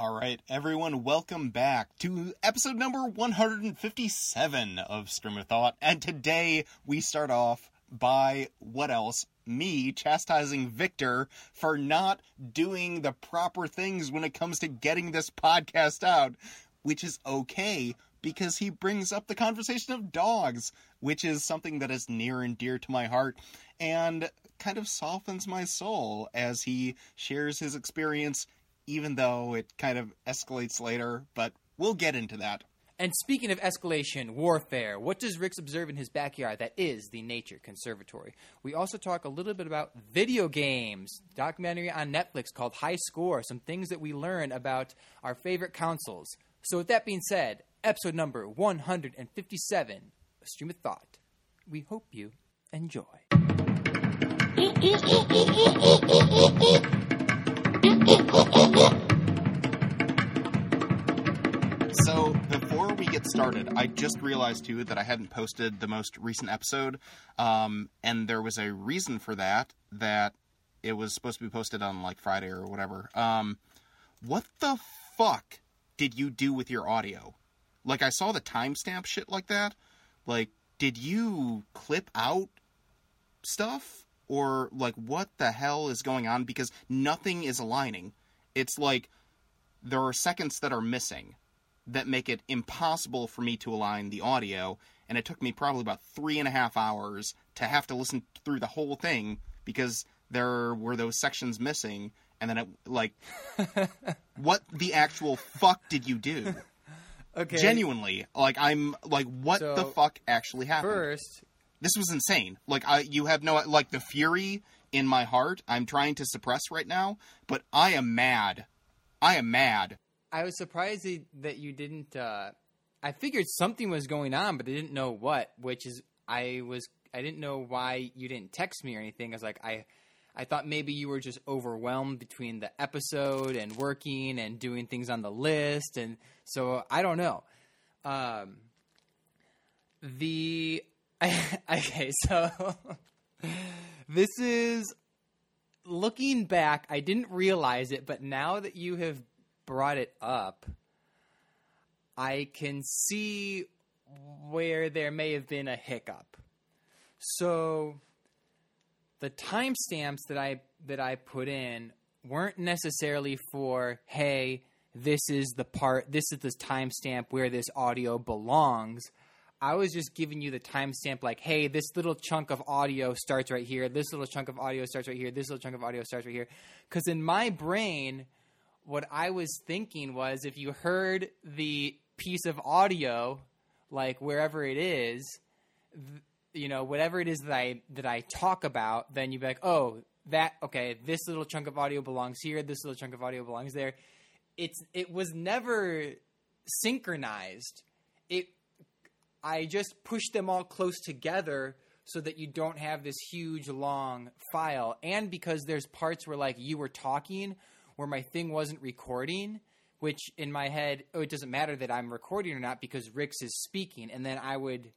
All right, everyone, welcome back to episode number 157 of Stream of Thought. And today we start off by what else? Me chastising Victor for not doing the proper things when it comes to getting this podcast out, which is okay because he brings up the conversation of dogs, which is something that is near and dear to my heart and kind of softens my soul as he shares his experience, even though it kind of escalates later. But we'll get into that. And speaking of escalation, warfare, what does Rix observe in his backyard? That is the Nature Conservatory. We also talk a little bit about video games, documentary on Netflix called High Score, some things that we learn about our favorite consoles. So, with that being said, episode number 157 A Stream of Thought. We hope you enjoy. Before we get started, I just realized too that I hadn't posted the most recent episode, um, and there was a reason for that. That it was supposed to be posted on like Friday or whatever. Um, what the fuck did you do with your audio? Like, I saw the timestamp shit like that. Like, did you clip out stuff? Or, like, what the hell is going on? Because nothing is aligning. It's like there are seconds that are missing that make it impossible for me to align the audio. And it took me probably about three and a half hours to have to listen through the whole thing because there were those sections missing. And then it, like, what the actual fuck did you do? Okay. Genuinely, like, I'm like, what So, the fuck actually happened? First, this was insane. Like, I, you have no, like, the fury in my heart. I'm trying to suppress right now, but I am mad. I am mad. I was surprised that- you didn't. Uh, I figured something was going on, but I didn't know what. Which is, I was, I didn't know why you didn't text me or anything. I was like, I, I thought maybe you were just overwhelmed between the episode and working and doing things on the list, and so I don't know. Um, the okay, so this is looking back. I didn't realize it, but now that you have brought it up, I can see where there may have been a hiccup. So the timestamps that I that I put in weren't necessarily for hey, this is the part, this is the timestamp where this audio belongs. I was just giving you the timestamp, like, hey, this little chunk of audio starts right here. This little chunk of audio starts right here. This little chunk of audio starts right here. Because in my brain, what I was thinking was if you heard the piece of audio, like wherever it is, th- you know, whatever it is that I that I talk about, then you'd be like, oh, that okay, this little chunk of audio belongs here. This little chunk of audio belongs there. It's it was never synchronized. It I just pushed them all close together so that you don't have this huge long file. And because there's parts where like you were talking where my thing wasn't recording, which in my head, oh, it doesn't matter that I'm recording or not because Rix is speaking. And then I would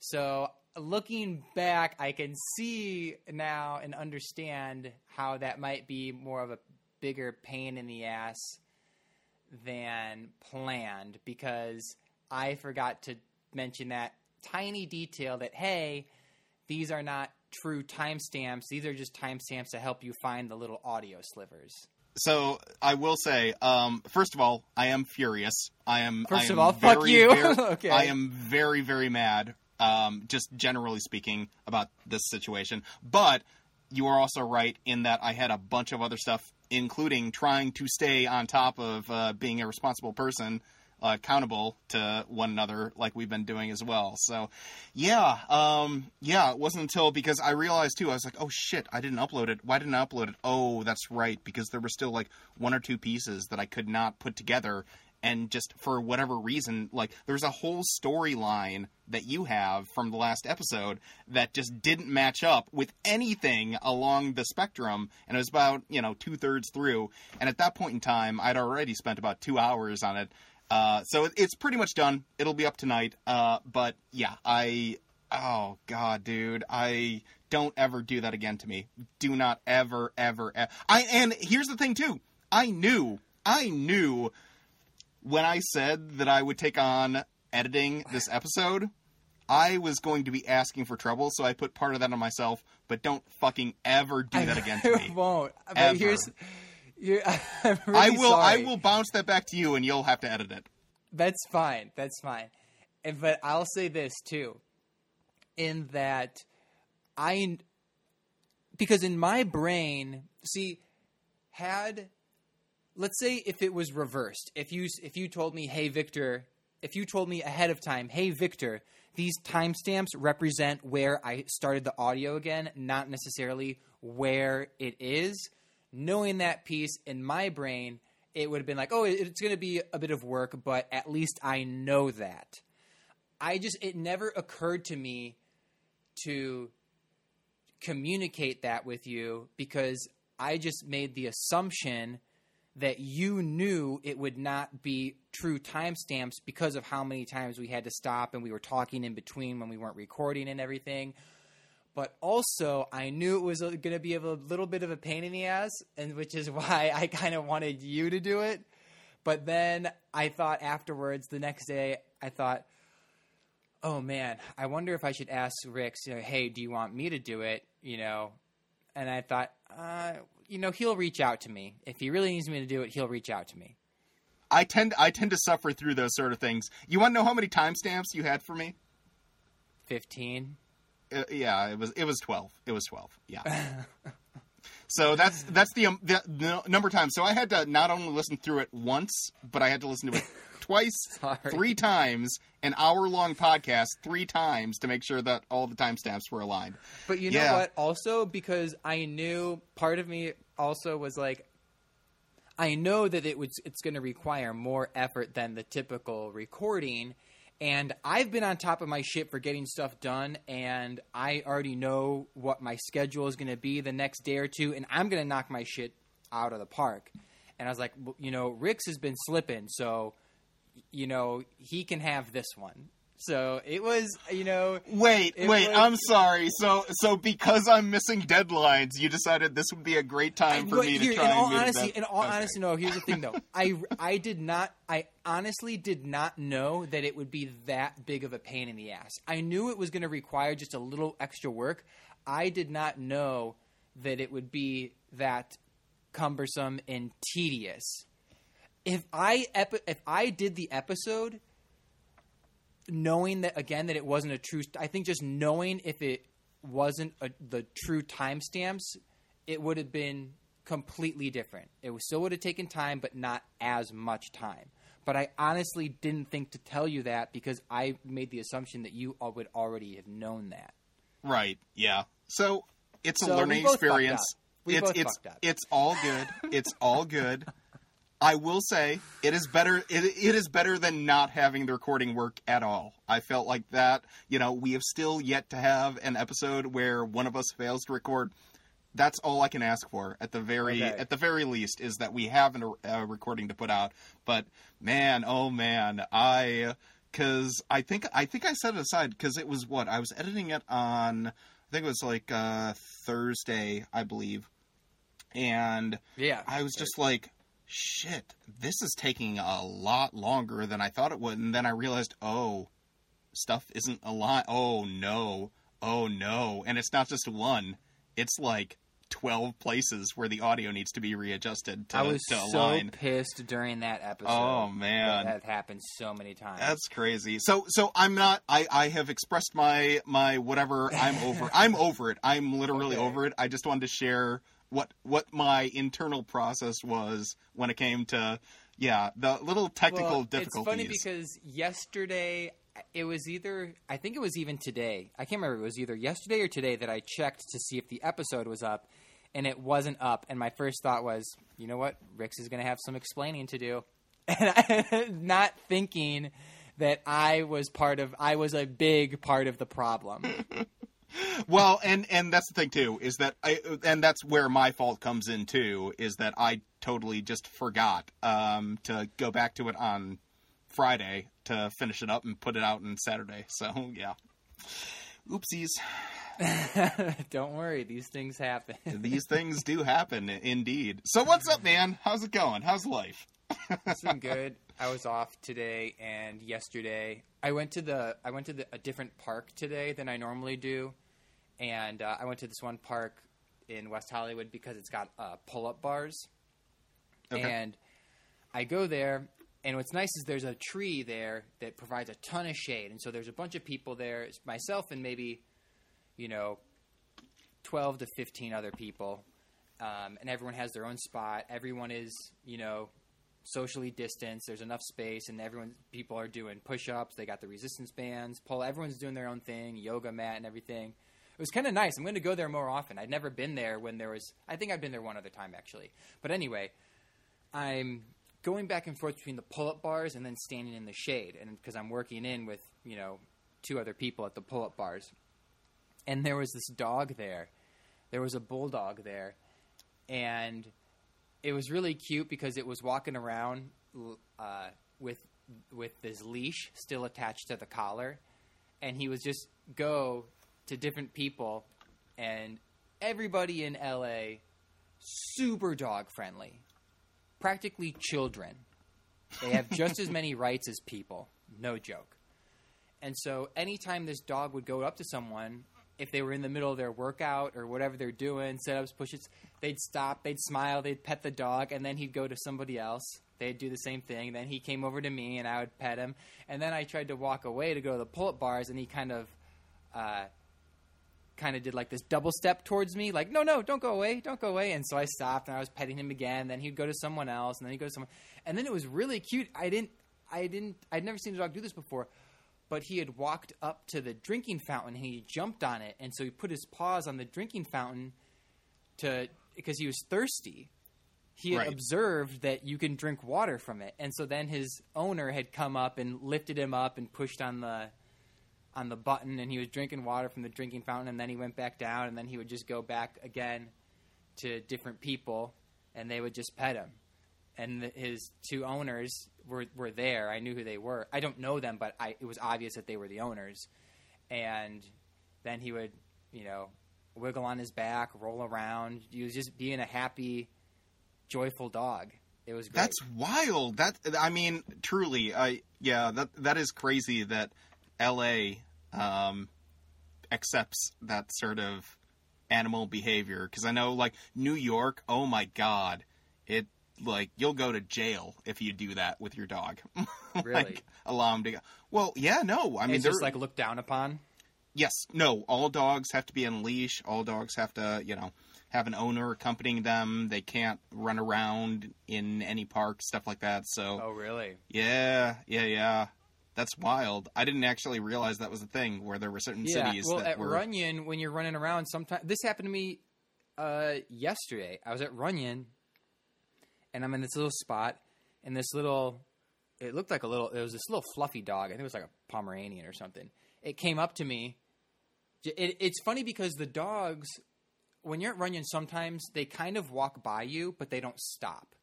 so looking back, I can see now and understand how that might be more of a bigger pain in the ass than planned because I forgot to mention that tiny detail that hey, these are not true timestamps. These are just timestamps to help you find the little audio slivers. So I will say, um, first of all, I am furious. I am. First I of am all, fuck you. very- Okay. I am very, very mad. Um, just generally speaking about this situation, but you are also right in that I had a bunch of other stuff, including trying to stay on top of uh, being a responsible person, accountable to one another, like we've been doing as well. So, yeah, um, yeah, it wasn't until because I realized too, I was like, oh shit, I didn't upload it. Why didn't I upload it? Oh, that's right, because there were still like one or two pieces that I could not put together. And just for whatever reason, like there's a whole storyline that you have from the last episode that just didn't match up with anything along the spectrum. And it was about, you know, two thirds through. And at that point in time, I'd already spent about two hours on it. Uh, so it, it's pretty much done. It'll be up tonight. Uh, but yeah, I. Oh god, dude, I don't ever do that again to me. Do not ever, ever. ever. I and here's the thing too. I knew I knew when I said that I would take on editing this episode, I was going to be asking for trouble, so I put part of that on myself. But don't fucking ever do that again to I won't. But Ever. here's, really I will. I will bounce that back to you, and you'll have to edit it. That's fine. That's fine. And- But I'll say this too, in that I, because in my brain, see, had, let's say if it was reversed, if you if you told me, hey Victor, if you told me ahead of time, hey Victor, these timestamps represent where I started the audio again, not necessarily where it is. Knowing that piece in my brain, it would have been like, oh, it's going to be a bit of work, but at least I know that. I just, it never occurred to me to communicate that with you because I just made the assumption that you knew it would not be true timestamps because of how many times we had to stop and we were talking in between when we weren't recording and everything. But also, I knew it was going to be a little bit of a pain in the ass, and which is why I kind of wanted you to do it. But then I thought afterwards, the next day, I thought, oh man, I wonder if I should ask Rick, you know, hey, do you want me to do it? You know, and I thought, uh, you know, he'll reach out to me if he really needs me to do it. He'll reach out to me. I tend. I tend to suffer through those sort of things. You want to know how many timestamps you had for me? Fifteen. Uh, yeah, it was. It was twelve. It was twelve. Yeah. so that's that's the, um, the, the number of times. So I had to not only listen through it once, but I had to listen to it twice, three times, an hour long podcast three times to make sure that all the timestamps were aligned. But you know what? Also, because I knew part of me also was like, I know that it was it's going to require more effort than the typical recording, and I've been on top of my shit for getting stuff done, and I already know what my schedule is going to be the next day or two, and I'm going to knock my shit out of the park. And I was like, well, you know, Rix has been slipping, so you know he can have this one. So it was, you know, Wait, wait. was- I'm sorry. So, so because I'm missing deadlines, you decided this would be a great time for me to try in and all honesty, dead- in all Okay. honesty, no. Here's the thing, though. I I did not. I honestly did not know that it would be that big of a pain in the ass. I knew it was going to require just a little extra work. I did not know that it would be that cumbersome and tedious. If I epi- if I did the episode knowing that again that it wasn't a true i think just knowing if it wasn't a, the true timestamps it would have been completely different it was, still would have taken time but not as much time but i honestly didn't think to tell you that because i made the assumption that you all would already have known that Right. Yeah. So it's a So we learning experience. up. We it's both it's it's all good. It's all good. I will say it is better. It, it is better than not having the recording work at all. I felt like that. You know, we have still yet to have an episode where one of us fails to record. That's all I can ask for at the very Okay. at the very least is that we have an, a recording to put out. But man, oh man, I because I think I think I set it aside because it was what I was editing it on. I think it was like uh, Thursday, I believe, and yeah I was just like, shit, this is taking a lot longer than I thought it would. And then I realized, oh, stuff isn't aligned. Oh, no. Oh, no. And it's not just one, it's like 12 places where the audio needs to be readjusted to, i was to so align. pissed during that episode Oh, that, man. that happened so many times That's crazy. So so I'm not I I have expressed my my whatever I'm over. I'm over it. I'm literally Okay. over it. I just wanted to share what what my internal process was when it came to yeah, the little technical well, difficulties. It's funny because yesterday it was either I think it was even today. I can't remember. It was either yesterday or today that I checked to see if the episode was up, and it wasn't up. And my first thought was, you know what, Rix is going to have some explaining to do, and I, not thinking that I was part of. I was a big part of the problem. Well, and and that's the thing too is that I and that's where my fault comes in too is that I totally just forgot um, to go back to it on Friday to finish it up and put it out on Saturday. So yeah, oopsies. Don't worry, these things happen. These things do happen, indeed. So what's up, man? How's it going? How's life? it's been good. I was off today and yesterday. I went to the I went to the, a different park today than I normally do, and uh, I went to this one park in West Hollywood because it's got uh, pull up bars. Okay. And I go there, and what's nice is there's a tree there that provides a ton of shade, and so there's a bunch of people there, myself and maybe, you know, twelve to fifteen other people, um, and everyone has their own spot. Everyone is, you know, socially distanced. There's enough space, and everyone people are doing push-ups. They got the resistance bands, pull. Everyone's doing their own thing, yoga mat and everything. It was kind of nice. I'm going to go there more often. I'd never been there when there was. I think I've been there one other time actually. But anyway, I'm going back and forth between the pull-up bars and then standing in the shade, and because I'm working in with you know two other people at the pull-up bars, and there was this dog there. There was a bulldog there, and it was really cute because it was walking around uh, with with this leash still attached to the collar, and he was just go to different people, and everybody in LA super dog friendly, practically children. They have just as many rights as people, no joke. And so, anytime this dog would go up to someone, if they were in the middle of their workout or whatever they're doing, sit ups, push ups, they'd stop, they'd smile, they'd pet the dog, and then he'd go to somebody else. They'd do the same thing. Then he came over to me, and I would pet him. And then I tried to walk away to go to the pull up bars, and he kind of, uh, kind of did like this double step towards me, like, no, no, don't go away, don't go away. And so I stopped, and I was petting him again. Then he'd go to someone else, and then he'd go to someone. And then it was really cute. I didn't, I didn't, I'd never seen a dog do this before but he had walked up to the drinking fountain and he jumped on it and so he put his paws on the drinking fountain to because he was thirsty he had Right. observed that you can drink water from it and so then his owner had come up and lifted him up and pushed on the on the button and he was drinking water from the drinking fountain and then he went back down and then he would just go back again to different people and they would just pet him and the, his two owners were were there. I knew who they were. I don't know them, but I, it was obvious that they were the owners. And then he would, you know, wiggle on his back, roll around. He was just being a happy, joyful dog. It was great. That's wild. That I mean, truly, I yeah, that that is crazy that L.A. Um, accepts that sort of animal behavior because I know like New York. Oh my God, it like you'll go to jail if you do that with your dog. Really? like allow him to go. Well, yeah, no. I mean, it's they're just like looked down upon. yes, no. All dogs have to be on leash. All dogs have to, you know, have an owner accompanying them. They can't run around in any park, stuff like that. So. Oh, really? Yeah, yeah, yeah. That's wild. I didn't actually realize that was a thing where there were certain Yeah. cities Well, that at were. Runyon, when you're running around, sometimes this happened to me uh, yesterday. I was at Runyon, and I'm in this little spot, and this little, it looked like a little, it was this little fluffy dog. I think it was like a Pomeranian or something. It came up to me. It, it's funny because the dogs, when you're at Runyon, sometimes they kind of walk by you, but they don't stop.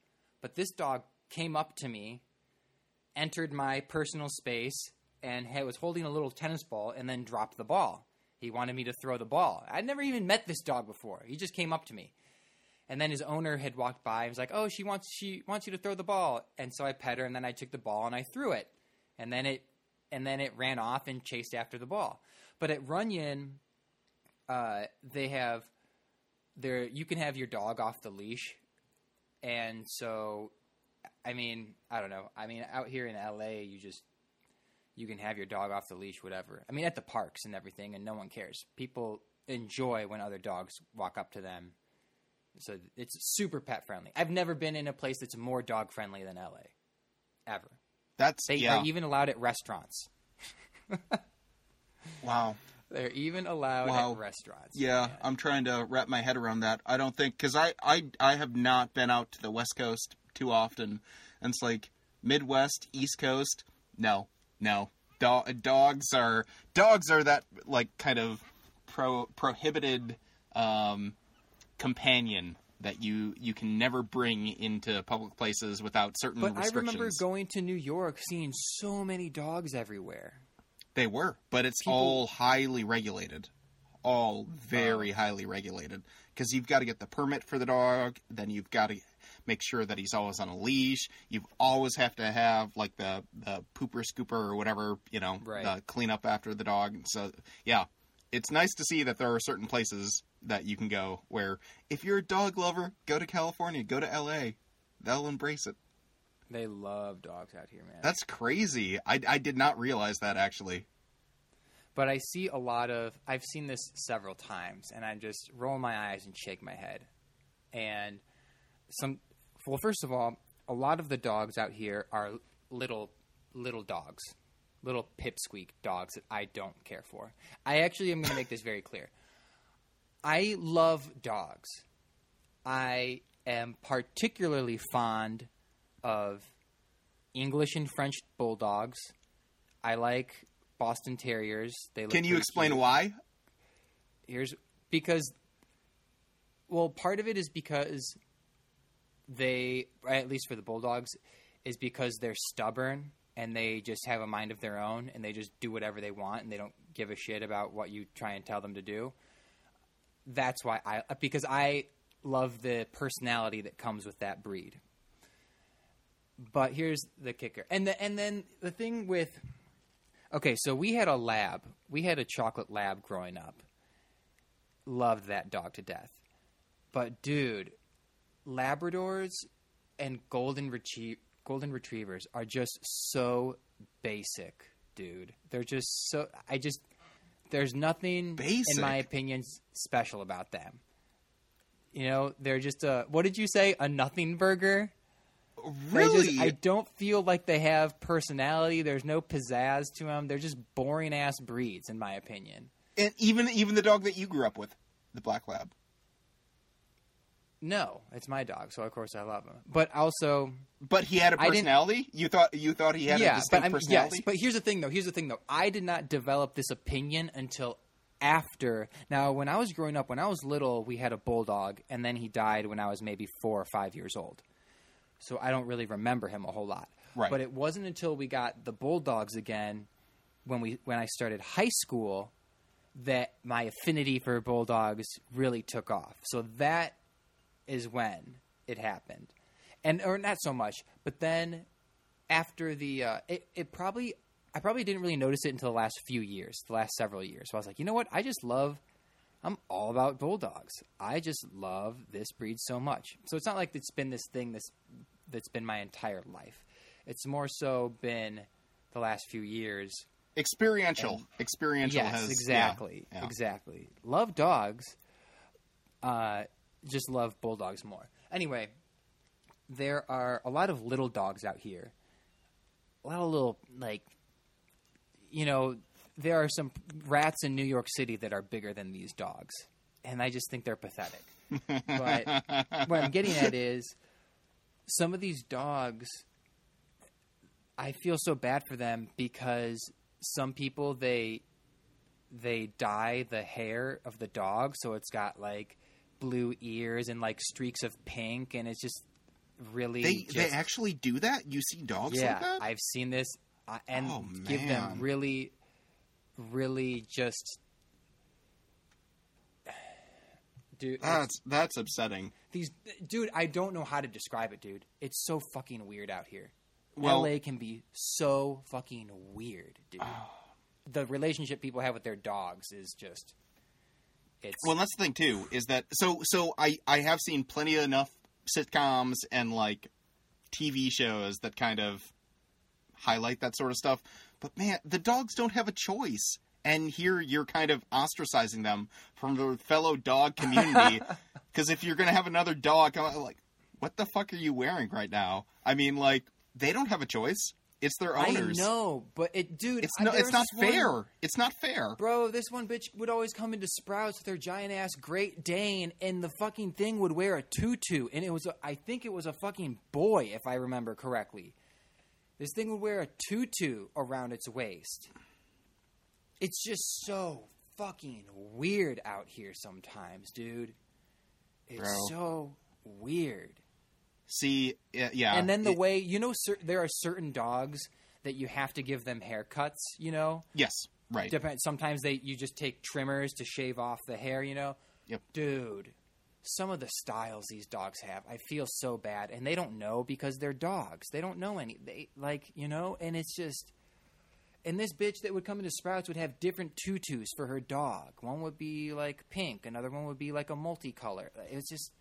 But this dog came up to me, entered my personal space, and ha- was holding a little tennis ball, and then dropped the ball. He wanted me to throw the ball. I'd never even met this dog before. He just came up to me. And then his owner had walked by and was like, "Oh, she wants she wants you to throw the ball." And so I pet her, and then I took the ball and I threw it, and then it and then it ran off and chased after the ball. But at Runyon, uh, they have there you can have your dog off the leash, and so I mean I don't know. I mean out here in LA, you just you can have your dog off the leash, whatever. I mean at the parks and everything, and no one cares. People enjoy when other dogs walk up to them. So it's super pet friendly. I've never been in a place that's more dog friendly than LA, ever. That's They yeah. are even allowed at restaurants. wow. They're even allowed Wow. at restaurants. Yeah, I'm trying to wrap my head around that. I don't think because I, I I have not been out to the West Coast too often, and it's like Midwest, East Coast. No, no. Do- dogs are dogs are that like kind of pro prohibited um, companion that you you can never bring into public places without certain But I remember going to New York, seeing so many dogs everywhere. They were, but it's People- all highly regulated. all very highly regulated because you've got to get the permit for the dog, then you've got to make sure that he's always on a leash. You always have to have like the the pooper scooper or whatever you know, Right. the clean up after the dog. So yeah, it's nice to see that there are certain places that you can go where if you're a dog lover, go to California, go to L.A. They'll embrace it. They love dogs out here, man. That's crazy. I, I did not realize that actually. But I see a lot of. I've seen this several times, and I just roll my eyes and shake my head. And some, well, first of all, a lot of the dogs out here are little, little dogs, little pipsqueak dogs that I don't care for. I actually am going to make this very clear. I love dogs. I am particularly fond of English and French bulldogs. I like Boston Terriers. They look Can you explain cute. why? Here's because, well, part of it is because they, at least for the bulldogs, is because they're stubborn and they just have a mind of their own and they just do whatever they want and they don't give a shit about what you try and tell them to do. That's why I because I love the personality that comes with that breed. But here's the kicker. And the, and then the thing with Okay, so we had a lab. We had a chocolate lab growing up. Loved that dog to death. But dude, Labradors and golden retriev- golden retrievers are just so basic, dude. They're just so I just there's nothing Basic? in my opinion special about them. You know, they're just a what did you say? A nothing burger? Really? just- I don't feel like they have personality. There's no pizzazz to them. They're just boring ass breeds, in my opinion. and even even the dog that you grew up with, the black lab. No, it's my dog, so of course I love him. But also, But he had a personality. You thought you thought he had a yeah, but distinct I'm, yes. But here's the thing, though. Here's the thing, though. I did not develop this opinion until after. Now, when I was growing up, when I was little, we had a bulldog, and then he died when I was maybe four or five years old. So I don't really remember him a whole lot. Right. But it wasn't until we got the bulldogs again, when we when I started high school, that my affinity for bulldogs really took off. So that is when it happened, and or not so much, but then after the uh, it, it probably I probably didn't really notice it until the last few years, the last several years. So I was like, you know what? I just love. I'm all about bulldogs. I just love this breed so much. So it's not like it's been this thing this that's been my entire life. It's more so been the last few years. experiential, experiential yes, has exactly, yeah, yeah. exactly. Love dogs. Uh, just love bulldogs more. Anyway, there are a lot of little dogs out here. A lot of little like, you know, there are some rats in New York City that are bigger than these dogs, and I just think they're pathetic. but what I'm getting at is some of these dogs. I feel so bad for them because some people they they dye the hair of the dog so it's got like blue ears and like streaks of pink and it's just really They just, they actually do that. You see dogs yeah like that. I've seen this uh, and Oh, give them really really just dude that's that's upsetting. these dude I don't know how to describe it dude it's so fucking weird out here Well- LA can be so fucking weird dude the relationship people have with their dogs is just it's Well, that's the thing too. Is that so? So I I have seen plenty of enough sitcoms and like TV shows that kind of highlight that sort of stuff. But man, the dogs don't have a choice. And here you're kind of ostracizing them from the fellow dog community. Because if you're going to have another dog, I'm like, what the fuck are you wearing right now? I mean, like, they don't have a choice. It's their owners. I know, but it, dude, It's no, it's not this one- fair. It's not fair. Bro, this one bitch would always come into Sprouts with her giant ass Great Dane, and the fucking thing would wear a tutu, and it was, a, I think it was a fucking boy, if I remember correctly. This thing would wear a tutu around its waist. It's just so fucking weird out here sometimes, dude. It's Bro. so weird. See, yeah, and then the it- way you know, cer- there are certain dogs that you have to give them haircuts. You know, yes, Right. Depend. Sometimes they you just take trimmers to shave off the hair. You know. Yep. Dude, some of the styles these dogs have, I feel so bad, and they don't know because they're dogs. They don't know any. They like you know, and it's just. And this bitch that would come into Sprouts would have different tutus for her dog. One would be like pink, another one would be like a multicolor. It's just,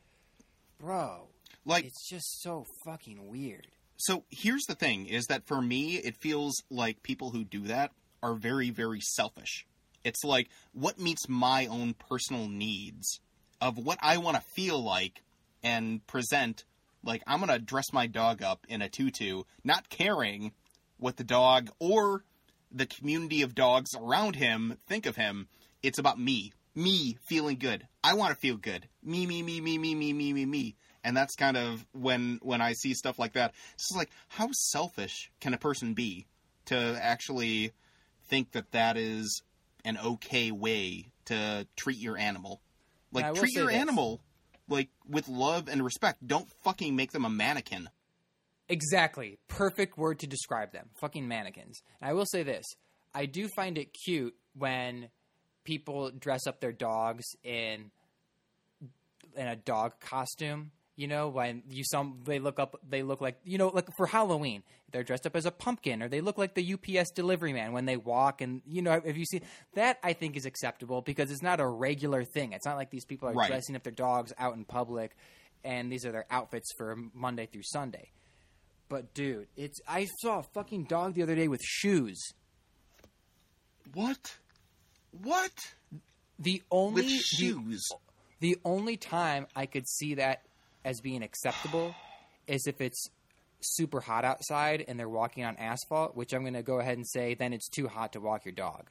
bro, Like it's just so fucking weird. so here's the thing is that for me it feels like people who do that are very very selfish. It's like what meets my own personal needs of what I want to feel like and present like I'm going to dress my dog up in a tutu not caring what the dog or the community of dogs around him think of him. It's about me. Me feeling good. I want to feel good. Me, me, me, me, me, me, me, me, me. And that's kind of when when I see stuff like that. It's like how selfish can a person be to actually think that that is an okay way to treat your animal? Like treat your this. animal like with love and respect. Don't fucking make them a mannequin. Exactly. Perfect word to describe them. Fucking mannequins. And I will say this. I do find it cute when people dress up their dogs in in a dog costume. You know, when you some they look up they look like you know, like for Halloween, they're dressed up as a pumpkin or they look like the UPS delivery man when they walk and you know, if you see that I think is acceptable because it's not a regular thing. It's not like these people are Right. dressing up their dogs out in public and these are their outfits for Monday through Sunday. But dude, it's I saw a fucking dog the other day with shoes. What? What? The only With the- shoes. The, only time I could see that as being acceptable is if it's super hot outside and they're walking on asphalt, which I'm going to go ahead and say then it's too hot to walk your dog.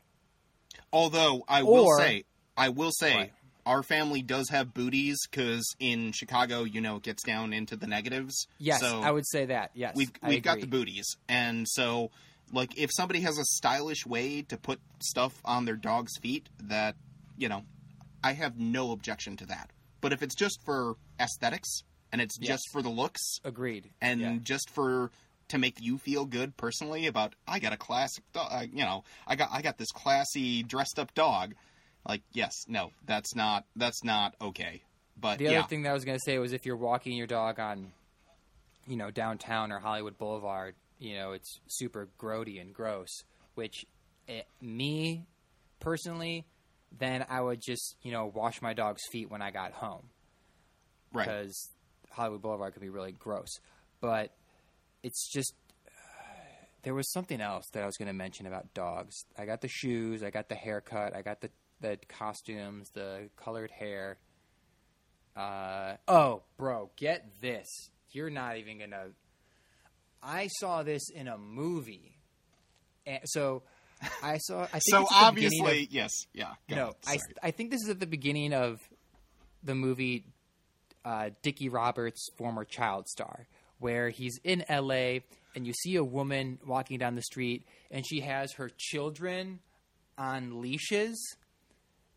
Although I will say, I will say, What? our family does have booties because in Chicago, you know, it gets down into the negatives. Yes, so I would say that. Yes, we've we've got the booties, and so like if somebody has a stylish way to put stuff on their dog's feet, that you know, I have no objection to that. But if it's just for aesthetics and it's Yes. just for the looks Agreed. and Yeah. just for to make you feel good personally about I got a classic dog, you know, I got I got this classy dressed up dog. Like yes, no, that's not that's not okay. But The yeah, other thing that I was going to say was if you're walking your dog on, you know, downtown or Hollywood Boulevard, you know, it's super grody and gross. Which, eh, me personally, then I would just you know wash my dog's feet when I got home right. because Hollywood Boulevard could be really gross. But it's just there was something else that I was going to mention about dogs. I got the shoes, I got the haircut, I got the the costumes, the colored hair. Uh, oh, bro, get this. You're not even going to I saw this in a movie. And so I saw I think So it's at the beginning of- obviously, yes, yeah. no, I. I think this is at the beginning of the movie uh, Dickie Roberts, former child star, where he's in L.A. and you see a woman walking down the street and she has her children on leashes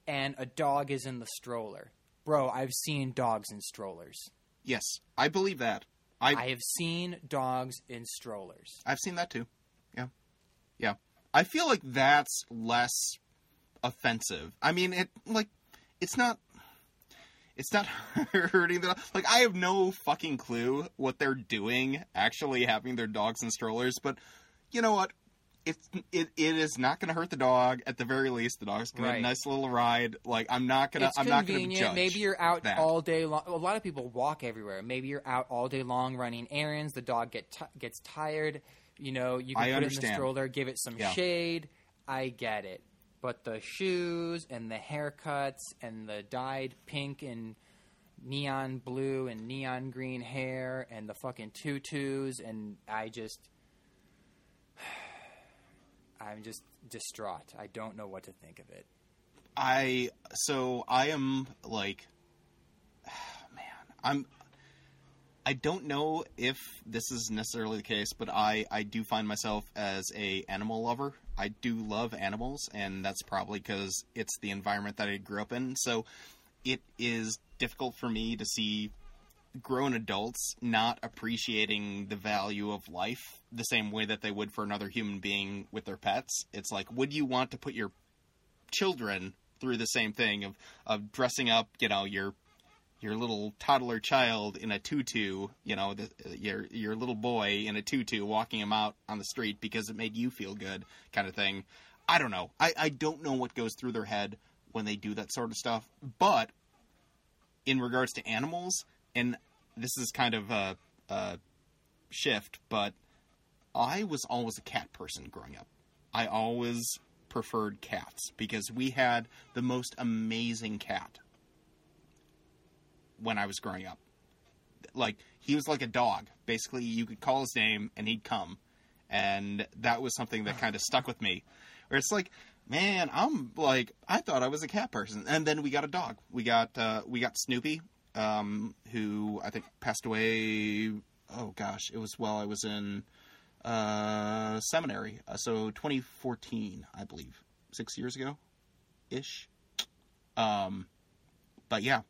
and a dog is in the stroller. Bro, I've seen dogs in strollers. yes, I believe that. I, I have seen dogs in strollers. I've seen that too. Yeah. Yeah. I feel like that's less offensive. I mean, it like it's not it's not hurting the like I have no fucking clue what they're doing actually having their dogs in strollers, but you know what? It's it, it is not going to hurt the dog at the very least. The dog's going to have a nice little ride. Like I'm not going to it's I'm not going to convenient. judge. Maybe you're out that. all day long. A lot of people walk everywhere. Maybe you're out all day long running errands. The dog get t- gets tired. You know, you can I put it in the stroller, give it some Yeah. shade. I get it. But the shoes and the haircuts and the dyed pink and neon blue and neon green hair and the fucking tutus and I just I'm just distraught. I don't know what to think of it. I so I am like man, I'm I don't know if this is necessarily the case, but I I do find myself as a animal lover. I do love animals and that's probably cuz it's the environment that I grew up in. So it is difficult for me to see grown adults not appreciating the value of life the same way that they would for another human being with their pets. It's like, would you want to put your children through the same thing of of dressing up, you know, your your little toddler child in a tutu, you know, the, your your little boy in a tutu, walking him out on the street because it made you feel good, kind of thing. I don't know. I, I don't know what goes through their head when they do that sort of stuff. But in regards to animals, and this is kind of a, a shift, but I was always a cat person growing up. I always preferred cats because we had the most amazing cat when I was growing up. Like he was like a dog. Basically, you could call his name and he'd come, and that was something that kind of stuck with me. Where it's like, man, I'm like, I thought I was a cat person, and then we got a dog. We got uh, we got Snoopy, um, who I think passed away. Oh gosh, it was while I was in uh, seminary, uh, so 2014, I believe, six years ago, ish. Um, but yeah,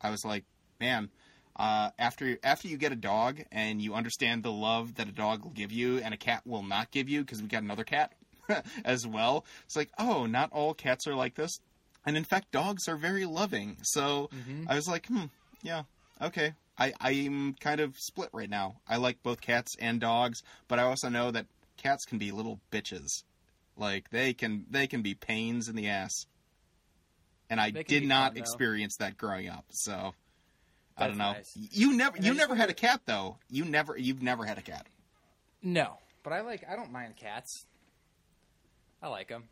I was like, man, uh, after after you get a dog and you understand the love that a dog will give you and a cat will not give you because we got another cat as well. It's like, oh, not all cats are like this, and in fact, dogs are very loving. So Mhm. I was like, hmm, yeah, okay. I I'm kind of split right now. I like both cats and dogs, but I also know that cats can be little bitches. Like they can they can be pains in the ass. And I did not fun, experience that growing up. So I don't know. nice. You never And you never had a cat though. You never you've never had a cat. No, but I like. I don't mind cats. I like them.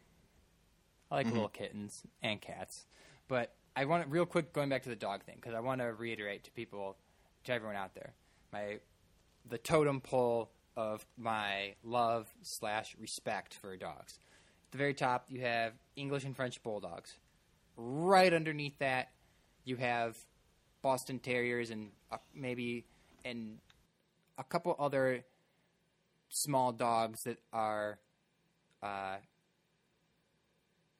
I like Mhm. little kittens and cats. But I want to, real quick going back to the dog thing because I want to reiterate to people, to everyone out there, my the totem pole of my love slash respect for dogs. At the very top, you have English and French bulldogs. Right underneath that, you have Boston Terriers and uh, maybe and a couple other small dogs that are uh,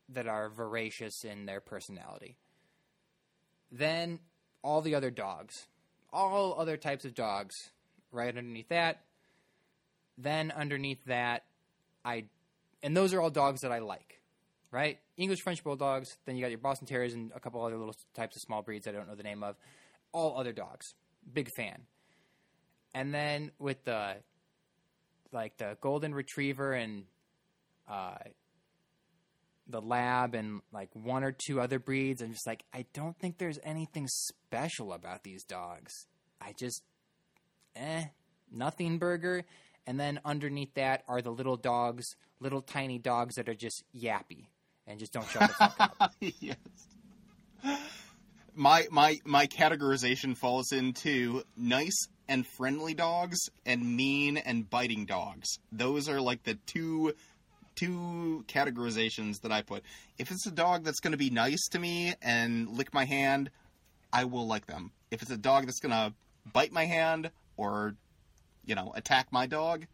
that are voracious in their personality. Then all the other dogs, all other types of dogs, right underneath that. Then underneath that, I, and those are all dogs that I like, right? English French bulldogs. Then you got your Boston Terriers and a couple other little types of small breeds I don't know the name of. All other dogs, big fan. And then with the like the golden retriever and uh, the lab and like one or two other breeds. I'm just like, I don't think there's anything special about these dogs. I just, eh, nothing burger. And then underneath that are the little dogs, little tiny dogs that are just yappy and just don't shut the fuck up. yes. My my my categorization falls into nice and friendly dogs and mean and biting dogs. Those are like the two two categorizations that I put. If it's a dog that's going to be nice to me and lick my hand, I will like them. If it's a dog that's going to bite my hand or you know, attack my dog,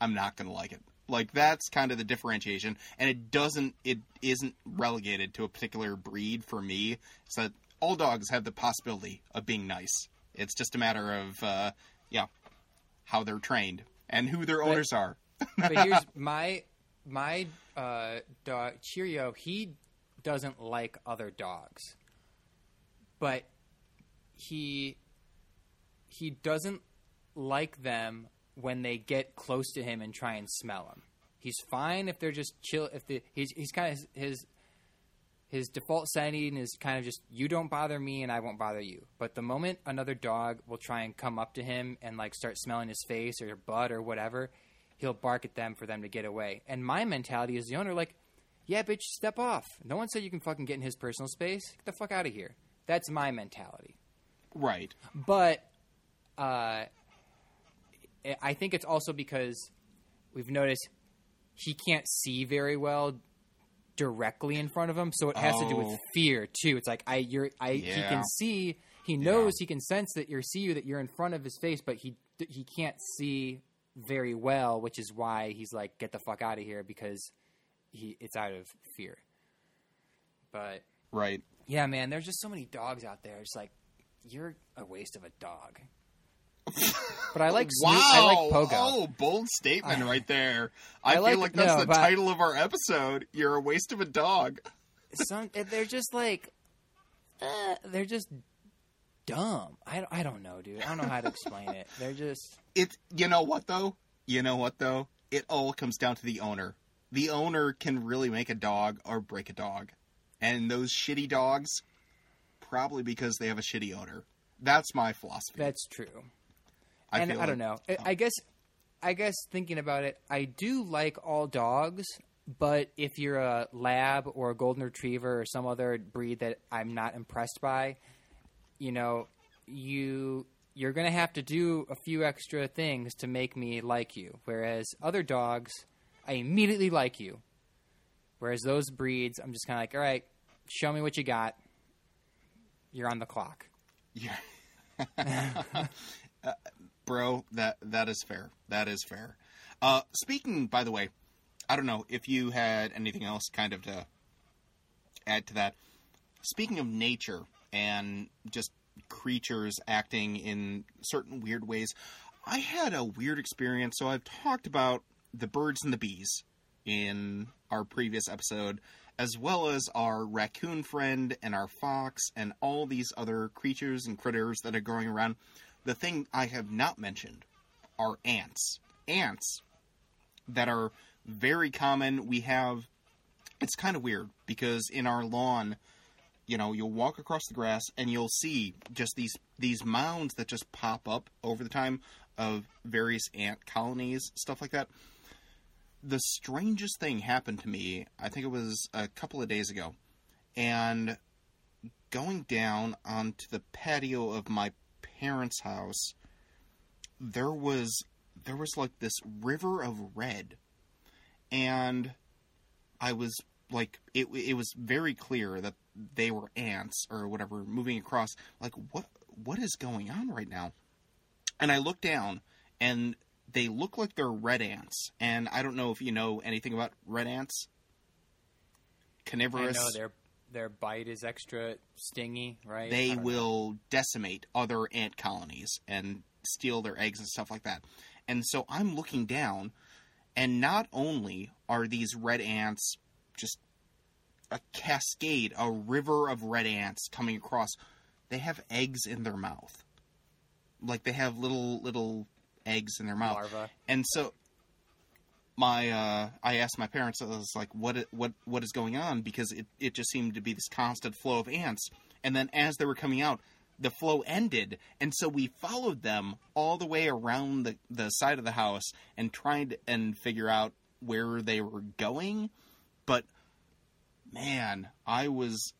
I'm not going to like it. Like that's kind of the differentiation, and it doesn't, it isn't relegated to a particular breed for me. So that all dogs have the possibility of being nice. It's just a matter of, uh, yeah, how they're trained and who their But- owners are. but here's my my uh, dog Cheerio. He doesn't like other dogs, but he he doesn't like them when they get close to him and try and smell him. He's fine if they're just chill. If the he's he's kind of his his default setting is kind of just you don't bother me and I won't bother you. But the moment another dog will try and come up to him and like start smelling his face or butt or whatever, he'll bark at them for them to get away. And my mentality as the owner, like, yeah, bitch, step off. No one said you can fucking get in his personal space. Get the fuck out of here. That's my mentality. Right. But uh, I think it's also because we've noticed he can't see very well directly in front of him, so it has to do with Oh. fear too. It's like I, you're, I, yeah. he can see, he knows, he can sense that you're see you, that you're in front of his face, but he, he can't see very well, which is why he's like, get the fuck out of here because he, it's out of fear. But Right. yeah, man, there's just so many dogs out there. It's like you're a waste of a dog. But I like wow. Snoop, I like Pogo. Oh, bold statement I- right there. I, I like- feel like that's no, the title of our episode. You're a waste of a dog. Some they're just like uh, they're just dumb. I, I don't know, dude. I don't know how to explain it. They're just It. You know what though? You know what though? It all comes down to the owner. The owner can really make a dog or break a dog, and those shitty dogs, probably because they have a shitty owner. That's my philosophy. that's true. I and I don't know. I, I guess I guess thinking about it, I do like all dogs, but if you're a lab or a golden retriever or some other breed that I'm not impressed by, you know, you you're going to have to do a few extra things to make me like you. Whereas other dogs, I immediately like you. Whereas those breeds, I'm just kind of like, all right, show me what you got. You're on the clock. Yeah. Uh, bro, that that is fair. That is fair. Uh, speaking, by the way, I don't know if you had anything else kind of to add to that. Speaking of nature and just creatures acting in certain weird ways, I had a weird experience. So I've talked about the birds and the bees in our previous episode, as well as our raccoon friend and our fox and all these other creatures and critters that are going around. The thing I have not mentioned are ants. Ants that are very common. We have. It's kind of weird because in our lawn, you know, you'll walk across the grass and you'll see just these these mounds that just pop up over the time of various ant colonies, stuff like that. The strangest thing happened to me. I think it was a couple of days ago, and going down onto the patio of my parents' house, there was there was like this river of red, and I was like, it it was very clear that they were ants or whatever moving across. Like, what what is going on right now? And I look down, and they look like they're red ants. And I don't know if you know anything about red ants. I Carnivorous. know their their bite is extra stingy, right? They know. will decimate other ant colonies and steal their eggs and stuff like that. And so I'm looking down, and not only are these red ants just a cascade, a river of red ants coming across, they have eggs in their mouth. Like they have little little eggs in their mouth. larva. And so my uh, I asked my parents, I was like, what what what is going on? Because it, it just seemed to be this constant flow of ants. And then as they were coming out, the flow ended. And so we followed them all the way around the, the side of the house and tried and figure out where they were going. But man, I was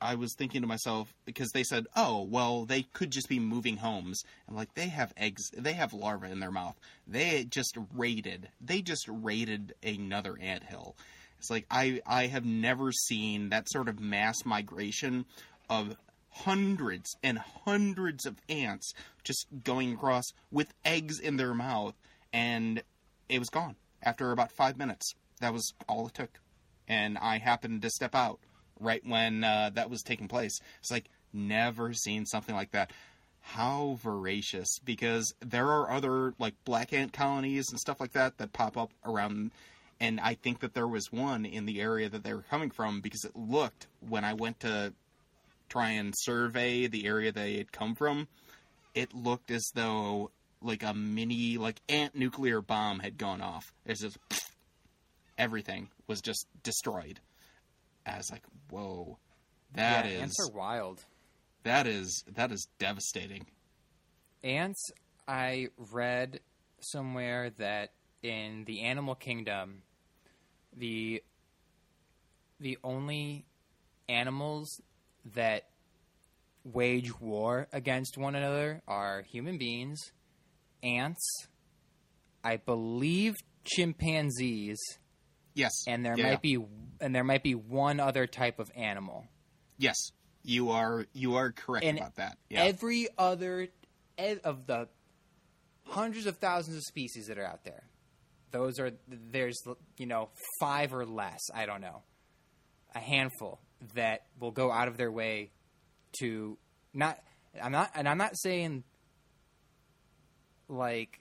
I was thinking to myself because they said, "Oh, well, they could just be moving homes." And like they have eggs, they have larvae in their mouth. They just raided. They just raided another anthill. It's like I I have never seen that sort of mass migration of hundreds and hundreds of ants just going across with eggs in their mouth and it was gone after about 5 minutes. That was all it took. And I happened to step out right when uh, that was taking place. It's like never seen something like that. How voracious! Because there are other like black ant colonies and stuff like that that pop up around, and I think that there was one in the area that they were coming from because it looked when I went to try and survey the area they had come from, it looked as though like a mini like ant nuclear bomb had gone off. It's just everything was just destroyed. I was like, whoa, that is yeah, ants are wild. that is that is devastating. Ants, I read somewhere that in the animal kingdom, the the only animals that wage war against one another are human beings, ants, I believe chimpanzees, Yes, and there Yeah. might be and there might be one other type of animal. yes. You are you are correct And about that. Yeah, Every other of the hundreds of thousands of species that are out there, those are there's you know five or less. I don't know, a handful that will go out of their way to not I'm not, and I'm not saying like,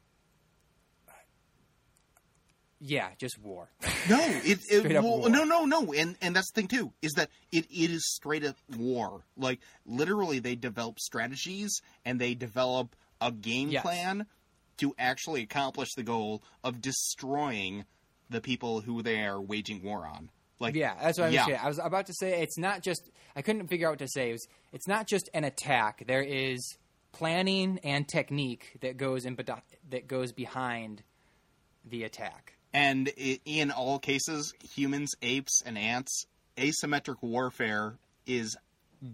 yeah, just war. No, it, it well, war. no, no, no, and and that's the thing too is that it, it is straight up war. Like literally, they develop strategies and they develop a game Yes. plan to actually accomplish the goal of destroying the people who they are waging war on. Like, Yeah, that's what I was yeah. saying. I was about to say it's not just. I couldn't figure out what to say. It was, it's not just an attack. There is planning and technique that goes in that goes behind the attack. And in all cases, humans, apes, and ants, asymmetric warfare is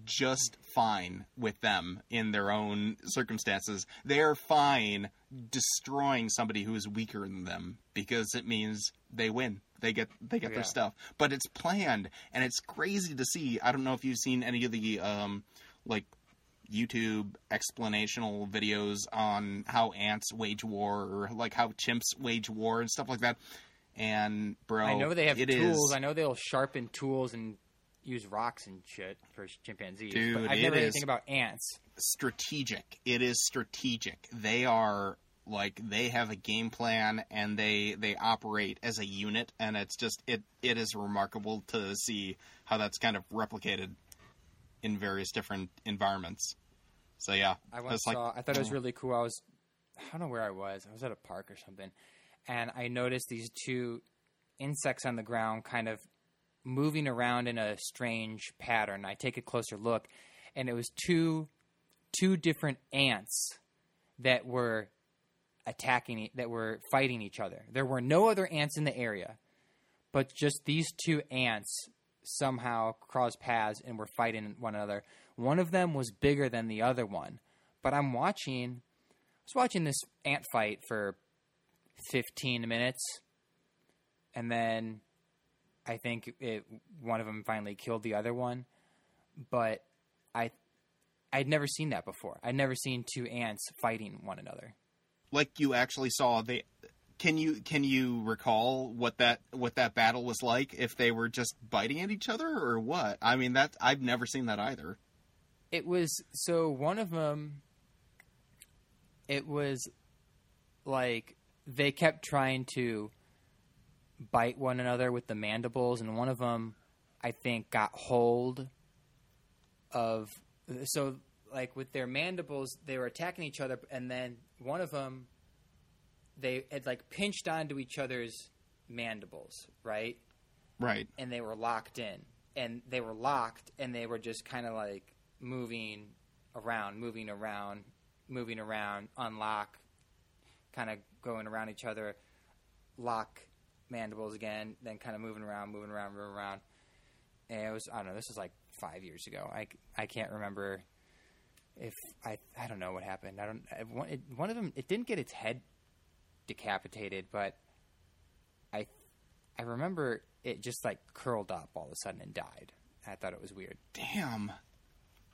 just fine with them in their own circumstances. They're fine destroying somebody who is weaker than them because it means they win. They get they get Yeah. their stuff. But it's planned and it's crazy to see. I don't know if you've seen any of the um like YouTube explanational videos on how ants wage war or like how chimps wage war and stuff like that. And bro, I know they have tools. is- I know they'll sharpen tools and use rocks and shit for chimpanzees. Dude, but I've never heard anything about ants. strategic. It is strategic. They are like they have a game plan and they they operate as a unit and it's just it it is remarkable to see how that's kind of replicated in various different environments. So yeah, I once it's like. I thought it was mm. really cool. I was, I don't know where I was. I was at a park or something, and I noticed these two insects on the ground, kind of moving around in a strange pattern. I take a closer look, and it was two, two different ants that were attacking, that were fighting each other. There were no other ants in the area, but just these two ants somehow crossed paths and were fighting one another. One of them was bigger than the other one, but I'm watching. I was watching this ant fight for 15 minutes, and then I think it, one of them finally killed the other one. But I, I'd never seen that before. I'd never seen two ants fighting one another. like you actually saw they can you can you recall what that what that battle was like if they were just biting at each other or what? I mean that I've never seen that either. It was so one of them. It was like they kept trying to bite one another with the mandibles, and one of them, I think, got hold of. So, like with their mandibles, they were attacking each other, and then one of them, they had like pinched onto each other's mandibles, right? Right. and they were locked in and they were locked and they were just kind of like moving around moving around moving around unlock kind of going around each other lock mandibles again then kind of moving around moving around moving around and it was i don't know this was like five years ago i, I can't remember if i i don't know what happened i don't it, one of them it didn't get its head decapitated but i i remember it just like curled up all of a sudden and died i thought it was weird Damn.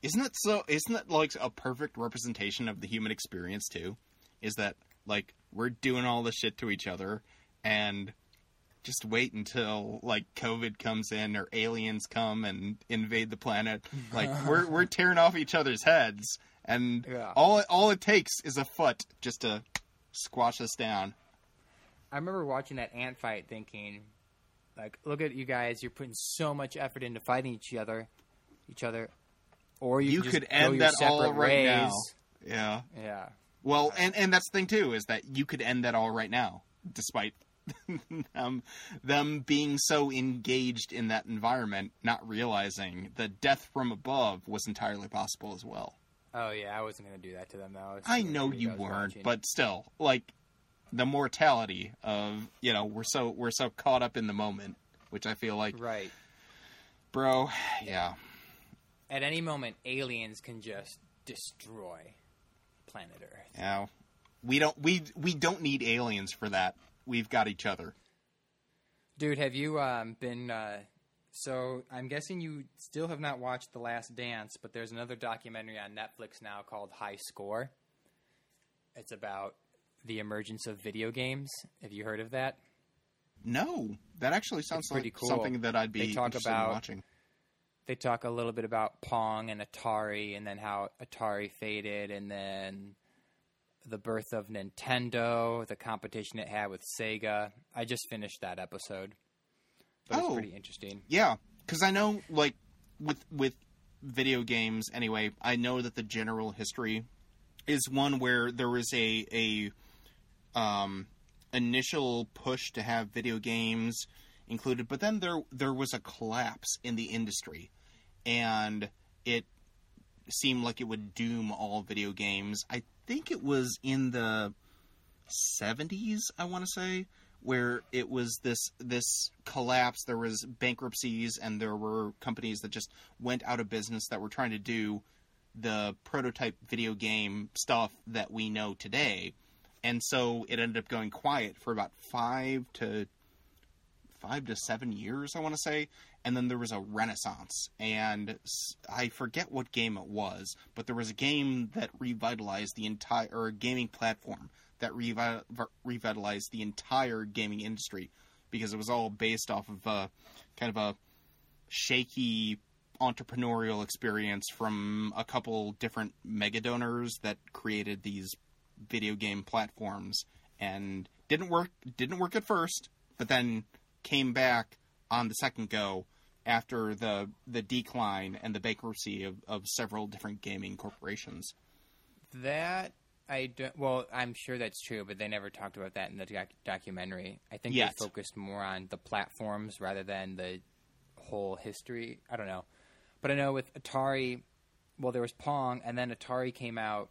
Isn't that so isn't that like a perfect representation of the human experience too? Is that like we're doing all this shit to each other and just wait until like COVID comes in or aliens come and invade the planet. Like we're we're tearing off each other's heads and Yeah. all all it takes is a foot just to squash us down. I remember watching that ant fight thinking, like, look at you guys, you're putting so much effort into fighting each other, each other, or you, You could, end that all right ways. now. Yeah. Yeah, Well, and and that's the thing too is that you could end that all right now, despite them them being so engaged in that environment, not realizing the death from above was entirely possible as well. Oh yeah, I wasn't gonna do that to them though. It's I know you I weren't, watching. but still, like the mortality of you know we're so we're so caught up in the moment, which I feel like, right bro, yeah, at any moment, aliens can just destroy planet Earth. know, we don't we we don't need aliens for that. We've got each other. Dude, have you um, been? Uh, so I'm guessing you still have not watched The Last Dance, but there's another documentary on Netflix now called High Score. It's about the emergence of video games. Have you heard of that? No, that actually sounds like cool. something that I'd be They talk interested in about- watching. they talk a little bit about Pong and Atari, and then how Atari faded, and then the birth of Nintendo, the competition it had with Sega. I just finished that episode, but Oh. it's pretty interesting. Yeah, because I know, like, with with video games anyway, I know that the general history is one where there was a a um, initial push to have video games included, but then there there was a collapse in the industry, and it seemed like it would doom all video games. I think it was in the 70s, I want to say, where it was this this collapse. There was bankruptcies, and there were companies that just went out of business that were trying to do the prototype video game stuff that we know today. And so it ended up going quiet for about five to five to seven years, I want to say. And then there was a renaissance, and I forget what game it was, but there was a game that revitalized the entire, gaming platform that revi- revitalized the entire gaming industry because it was all based off of kind of a shaky entrepreneurial experience from a couple different mega donors that created these video game platforms and didn't work didn't work at first but then came back on the second go after the the decline and the bankruptcy of, of several different gaming corporations. That I don't. Well, I'm sure that's true, but they never talked about that in the doc- documentary. I think Yet. they focused more on the platforms rather than the whole history. I don't know, but I know with Atari, well, there was Pong, and then Atari came out,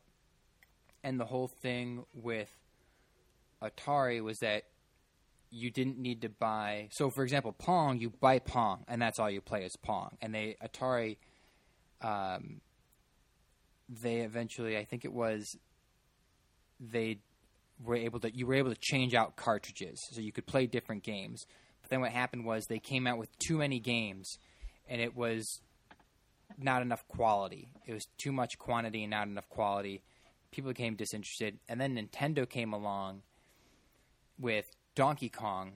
and the whole thing with Atari was that you didn't need to buy. So, for example, Pong, you buy Pong, and that's all you play is Pong. And they Atari, um, they eventually, I think it was, they were able to you were able to change out cartridges, so you could play different games. But then what happened was they came out with too many games, and it was not enough quality. It was too much quantity and not enough quality. People became disinterested, and then Nintendo came along with Donkey Kong.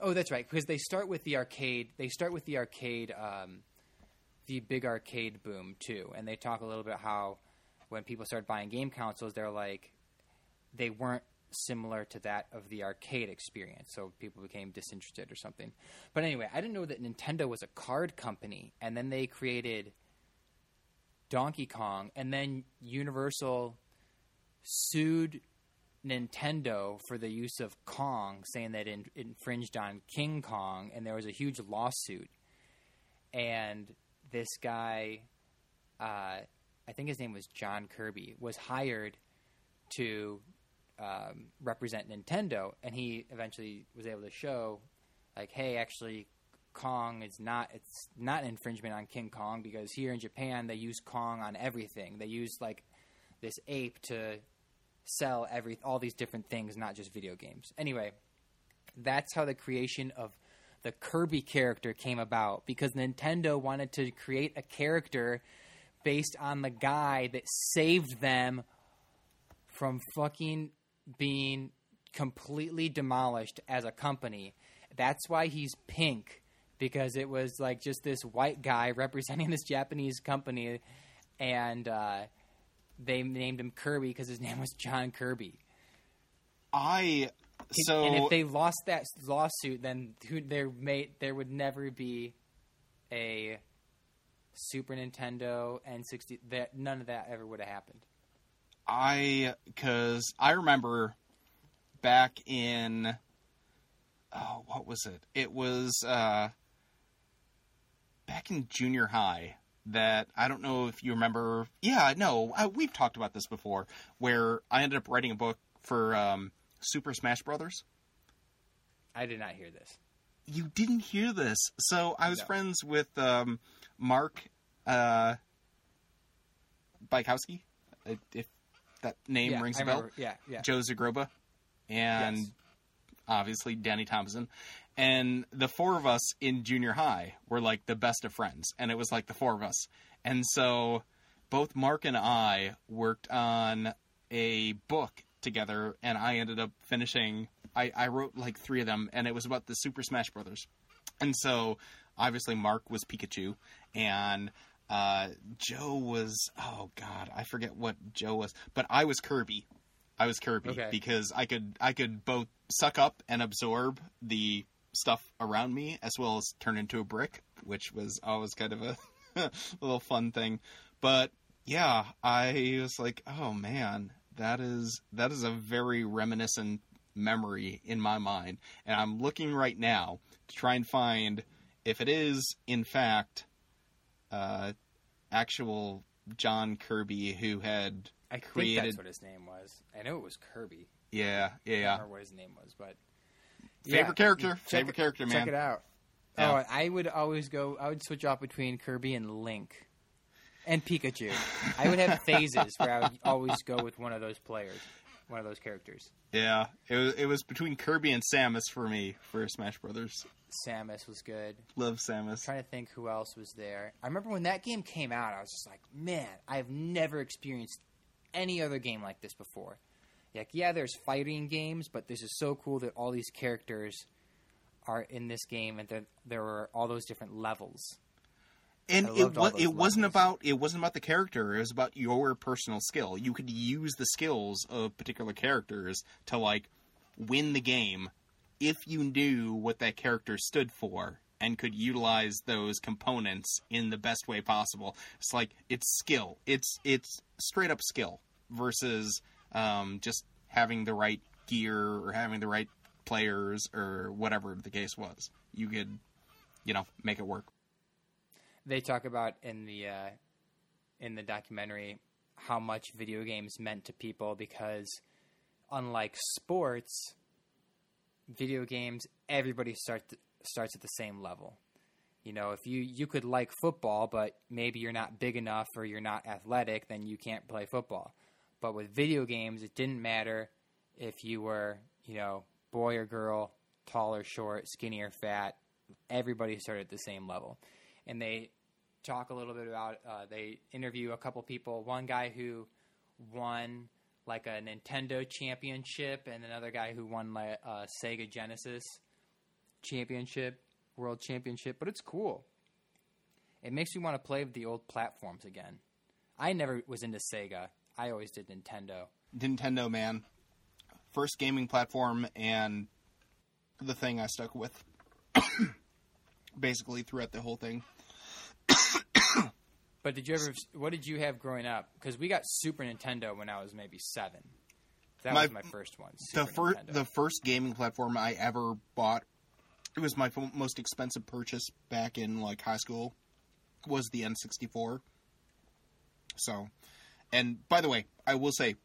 Oh, that's right, because they start with the arcade. They start with the arcade, um, the big arcade boom too, and they talk a little bit how when people started buying game consoles, they're like they weren't similar to that of the arcade experience, so people became disinterested or something. But anyway, I didn't know that Nintendo was a card company, and then they created Donkey Kong, and then Universal sued Nintendo for the use of Kong, saying that it infringed on King Kong, and there was a huge lawsuit. And this guy, uh, I think his name was John Kirby, was hired to um, represent Nintendo, and he eventually was able to show, like, hey, actually, Kong is not it's not an infringement on King Kong because here in Japan they use Kong on everything. They use like this ape to sell every all these different things, not just video games. Anyway, that's how the creation of the Kirby character came about because Nintendo wanted to create a character based on the guy that saved them from fucking being completely demolished as a company. That's why he's pink because it was like just this white guy representing this Japanese company and uh, they named him Kirby because his name was John Kirby. I so and if they lost that lawsuit, then who there may there would never be a Super Nintendo N60. That none of that ever would have happened. I because I remember back in oh what was it? It was uh, back in junior high that I don't know if you remember. Yeah, no, I, we've talked about this before. Where I ended up writing a book for um, Super Smash Brothers. I did not hear this. You didn't hear this, so I was No. friends with um, Mark uh, Bykowski, if that name yeah, rings I a bell. Yeah, yeah. Joe Zagroba, and Yes. obviously Danny Thompson. And the four of us in junior high were like the best of friends, and it was like the four of us. And so both Mark and I worked on a book together, and I ended up finishing. I, I wrote like three of them, and it was about the Super Smash Brothers. And so obviously Mark was Pikachu and uh, Joe was oh god, I forget what Joe was, but I was Kirby. I was Kirby Okay. because I could I could both suck up and absorb the stuff around me as well as turn into a brick, which was always kind of a, a little fun thing. But yeah, I was like, oh man, that is that is a very reminiscent memory in my mind, and I'm looking right now to try and find if it is in fact uh, actual John Kirby who had I think that's what his name was. I know it was Kirby. yeah, yeah, I don't remember what his name was, but Favorite Yeah, character, check favorite it- character, man. Check it out. Yeah. Oh, I would always go. I would switch off between Kirby and Link, and Pikachu. I would have phases where I would always go with one of those players, one of those characters. Yeah, it was it was between Kirby and Samus for me for Smash Brothers. Samus was good. Love Samus. trying to think who else was there. I remember when that game came out, I was just like, man, I've never experienced any other game like this before. Like, yeah, there's fighting games, but this is so cool that all these characters are in this game, and there there were all those different levels. And it was it wasn't about it wasn't about the character. It was about your personal skill. You could use the skills of particular characters to like win the game if you knew what that character stood for and could utilize those components in the best way possible. It's like it's skill. It's it's straight up skill versus um, just having the right gear or having the right players or whatever the case was. You could, you know, make it work. They talk about in the uh, in the documentary how much video games meant to people because, unlike sports, video games everybody starts starts at the same level. You know, if you you could like football, but maybe you're not big enough or you're not athletic, then you can't play football. But with video games, it didn't matter if you were, you know, boy or girl, tall or short, skinny or fat. Everybody started at the same level, and they talk a little bit about. Uh, they interview a couple people. One guy who won like a Nintendo championship, and another guy who won like a Sega Genesis championship, world championship. But it's cool. It makes me want to play the old platforms again. I never was into Sega. I always did Nintendo. Nintendo, man. First gaming platform and the thing I stuck with. Basically throughout the whole thing. But did you ever? What did you have growing up? Because we got Super Nintendo when I was maybe seven. That My- was my first one. The first the first gaming platform I ever bought it was my f- most expensive purchase back in like high school was the N64. So, and by the way, I will say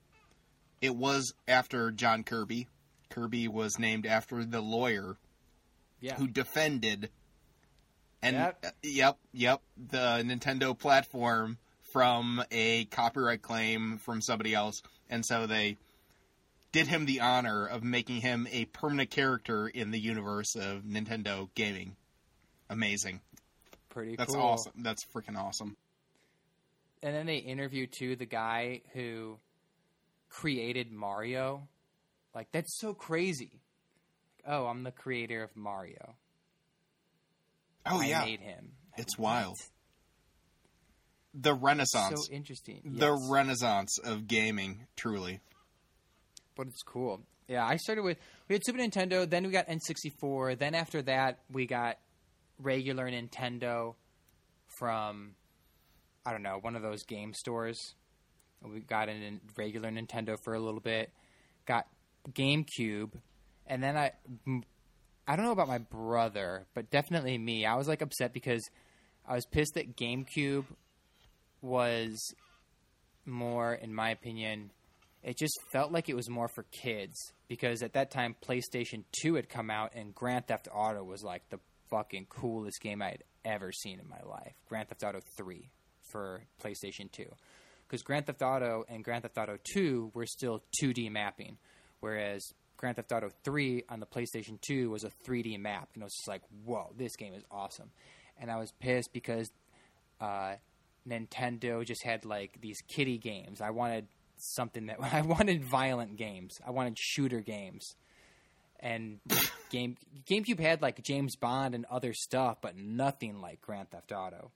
it was after John Kirby. Kirby was named after the lawyer yeah. who defended and Yep. uh, yep, yep, the Nintendo platform from a copyright claim from somebody else, and so they did him the honor of making him a permanent character in the universe of Nintendo gaming. Amazing. Pretty That's cool. awesome. That's freaking awesome. And then they interview too the guy who created Mario. Like that's so crazy. Like, Oh, I'm the creator of Mario. Oh I yeah, made him. It's wild. the Renaissance. So interesting. the Renaissance of gaming, truly. but it's cool. Yeah, I started with we had Super Nintendo, then we got N64, then after that we got regular Nintendo from I don't know, one of those game stores. We got a regular Nintendo for a little bit, got GameCube, and then I I don't know about my brother, but definitely me. I was like upset because I was pissed that GameCube was more in my opinion it just felt like it was more for kids because at that time PlayStation 2 had come out and Grand Theft Auto was like the fucking coolest game I had ever seen in my life. Grand Theft Auto 3 for PlayStation 2. Because Grand Theft Auto and Grand Theft Auto 2 were still 2D mapping, whereas Grand Theft Auto 3 on the PlayStation 2 was a 3D map. And it was just like, whoa, this game is awesome. And I was pissed because uh, Nintendo just had like these kiddie games. I wanted something that I wanted violent games. I wanted shooter games. And game GameCube had like James Bond and other stuff, but nothing like Grand Theft Auto.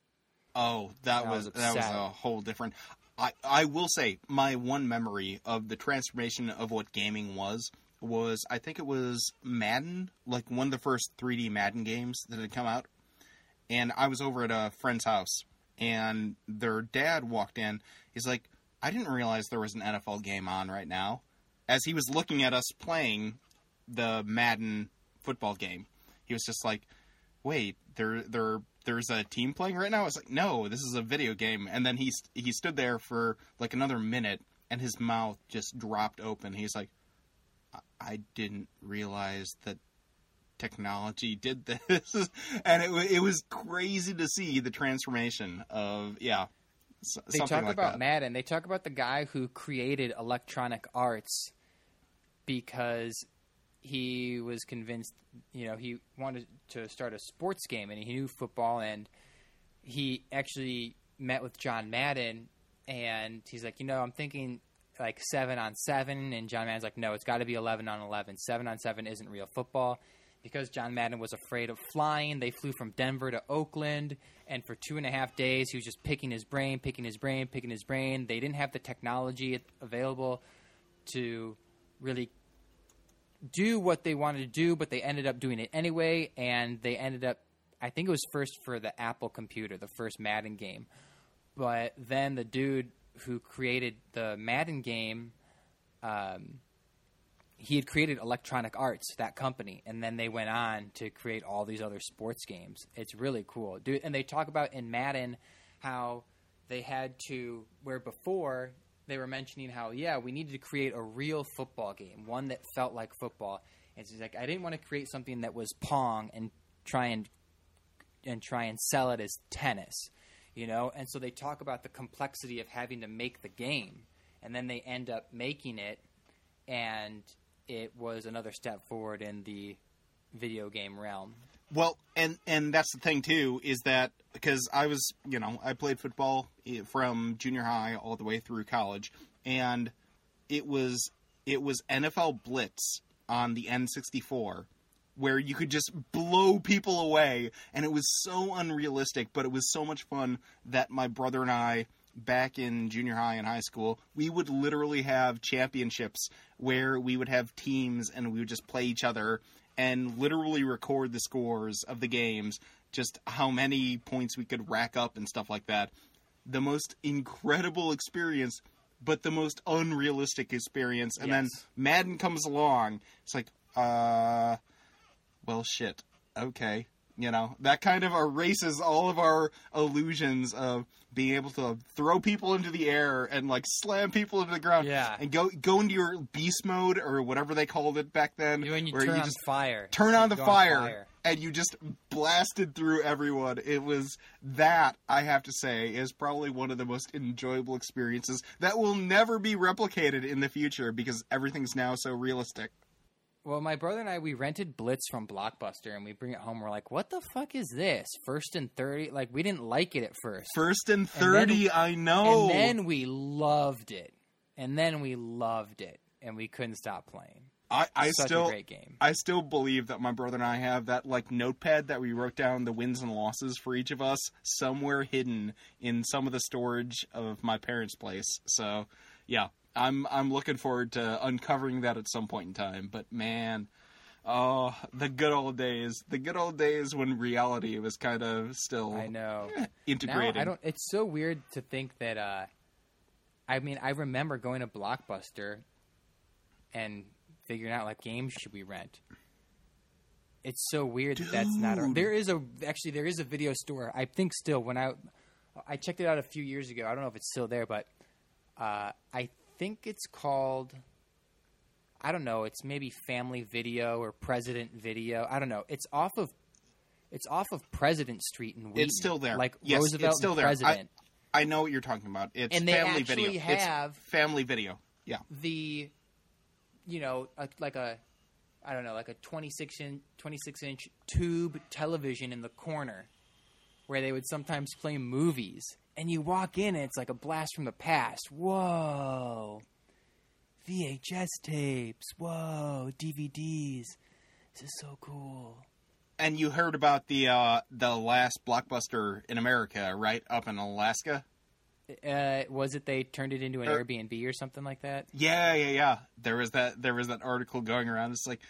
Oh, that I was, was that was a whole different. I I will say my one memory of the transformation of what gaming was was I think it was Madden, like one of the first 3D Madden games that had come out, and I was over at a friend's house, and their dad walked in. He's like, I didn't realize there was an NFL game on right now, as he was looking at us playing the Madden football game. He was just like, wait, there there there's a team playing right now. I was like, no, this is a video game. And then he he stood there for like another minute, and his mouth just dropped open. He's like, I, didn't realize that technology did this, and it it was crazy to see the transformation of yeah. They talk like about that. Madden. They talk about the guy who created Electronic Arts because he was convinced, you know, he wanted to start a sports game and he knew football and he actually met with John Madden and he's like, you know, I'm thinking like seven on seven, and John Madden's like, no, it's got to be eleven on eleven. Seven on seven isn't real football. Because John Madden was afraid of flying, they flew from Denver to Oakland, and for two and a half days, he was just picking his brain, picking his brain, picking his brain. They didn't have the technology available to really do what they wanted to do, but they ended up doing it anyway, and they ended up, I think it was first for the Apple computer, the first Madden game. But then the dude who created the Madden game, um, he had created Electronic Arts, that company, and then they went on to create all these other sports games. It's really cool, dude. And they talk about in Madden how they had to where before they were mentioning how yeah we needed to create a real football game, one that felt like football. And she's like, I didn't want to create something that was pong and try and and try and sell it as tennis, you know. And so they talk about the complexity of having to make the game, and then they end up making it, and it was another step forward in the video game realm. Well, and and that's the thing too is that because I was, you know, I played football eh, from junior high all the way through college, and it was it was NFL Blitz on the N64 where you could just blow people away and it was so unrealistic but it was so much fun that my brother and I back in junior high and high school we would literally have championships where we would have teams and we would just play each other and literally record the scores of the games just how many points we could rack up and stuff like that. The most incredible experience but the most unrealistic experience. And then Madden comes along. It's like uh well shit okay you know that kind of erases all of our illusions of being able to throw people into the air and like slam people into the ground Yeah. and go go into your beast mode or whatever they called it back then When you where turn you on just fire, turn on the go fire, and you just blasted through everyone. It was that I have to say is probably one of the most enjoyable experiences that will never be replicated in the future because everything's now so realistic. Well, my brother and I we rented Blitz from Blockbuster, and we bring it home. We're like, "What the fuck is this? First and thirty? Like, we didn't like it at first, First and And then- thirty, I know. and then we loved it, and then we loved it, and we couldn't stop playing. I, I Such still a great game. I still believe that my brother and I have that like notepad that we wrote down the wins and losses for each of us somewhere hidden in some of the storage of my parents' place. So, yeah, I'm I'm looking forward to uncovering that at some point in time. But man, oh, the good old days, the good old days when reality was kind of still I know. integrating. Now I don't. It's so weird to think that. uh I mean, I remember going to Blockbuster and figuring out like games should we rent. It's so weird that that's not. A, there is a actually there is a video store. I think still when I I checked it out a few years ago. I don't know if it's still there, but uh, I think it's called. I don't know. It's maybe Family Video or President Video. I don't know. It's off of. It's off of President Street in Wheaton. It's still there. Like Yes, Roosevelt it's still and there. I- President. I know what you're talking about. It's And they family actually video. have- it's family video. Yeah. the you know a, like a I don't know like a 26 inch 26 inch tube television in the corner where they would sometimes play movies and you walk in and it's like a blast from the past whoa VHS tapes whoa DVDs This is so cool. And you heard about the uh, the last blockbuster in America, right? Up in Alaska. Uh, was it they turned it into an Er- Airbnb or something like that? Yeah, yeah, yeah. There was that. There was that article going around. It's like,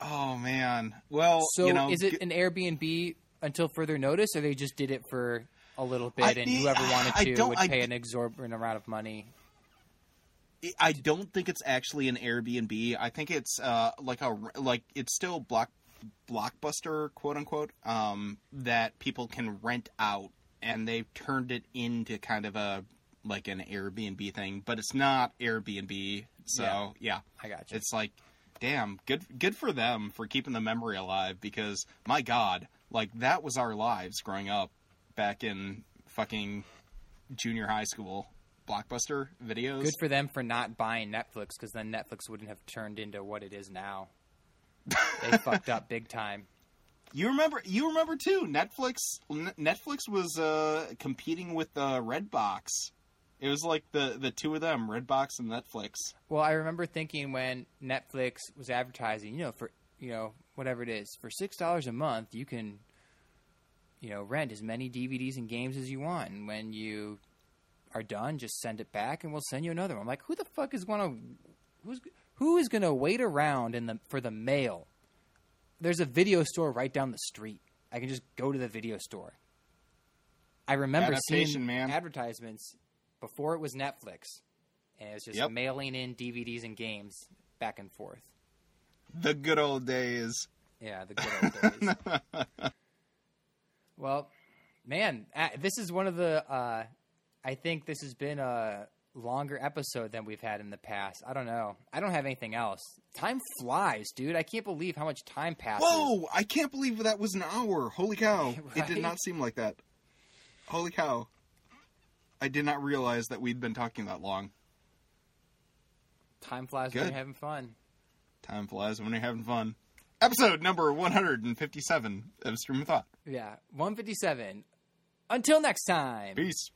oh man. Well, So you know, is it an Airbnb until further notice, or they just did it for a little bit, I and whoever wanted I to would pay an exorbitant amount of money? I don't think it's actually an Airbnb. I think it's uh, like a like it's still block blockbuster quote unquote um, that people can rent out, and they've turned it into kind of a like an Airbnb thing, but it's not Airbnb. So Yeah. yeah, I got you. it's like, damn, good good for them for keeping the memory alive because my god, like that was our lives growing up back in fucking junior high school. Blockbuster videos. Good for them for not buying Netflix, because then Netflix wouldn't have turned into what it is now. they fucked up big time. You remember? You remember too? Netflix. Netflix was uh, competing with uh, Redbox. It was like the the two of them, Redbox and Netflix. Well, I remember thinking when Netflix was advertising, you know, for you know whatever it is, for six dollars a month, you can, you know, rent as many DVDs and games as you want, and when you are done, just send it back, and we'll send you another one. I'm like, who the fuck is gonna, who's who is gonna wait around in the for the mail? There's a video store right down the street. I can just go to the video store. I remember Adaptation, seeing man. advertisements before it was Netflix, and it was just Yep. mailing in DVDs and games back and forth. The good old days. Yeah, the good old days. well, man, uh, this is one of the. Uh, I think this has been a longer episode than we've had in the past. I don't know. I don't have anything else. Time flies, dude. I can't believe how much time passes. Whoa! I can't believe that was an hour. Holy cow! It did not seem like that. Holy cow! I did not realize that we'd been talking that long. Time flies when you're having fun. Time flies when you're having fun. Episode number 157 of Stream of Thought. Yeah, 157. Until next time. Peace.